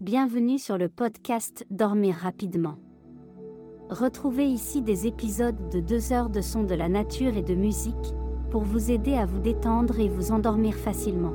Bienvenue sur le podcast Dormir rapidement. Retrouvez ici des épisodes de 2 heures de sons de la nature et de musique pour vous aider à vous détendre et vous endormir facilement.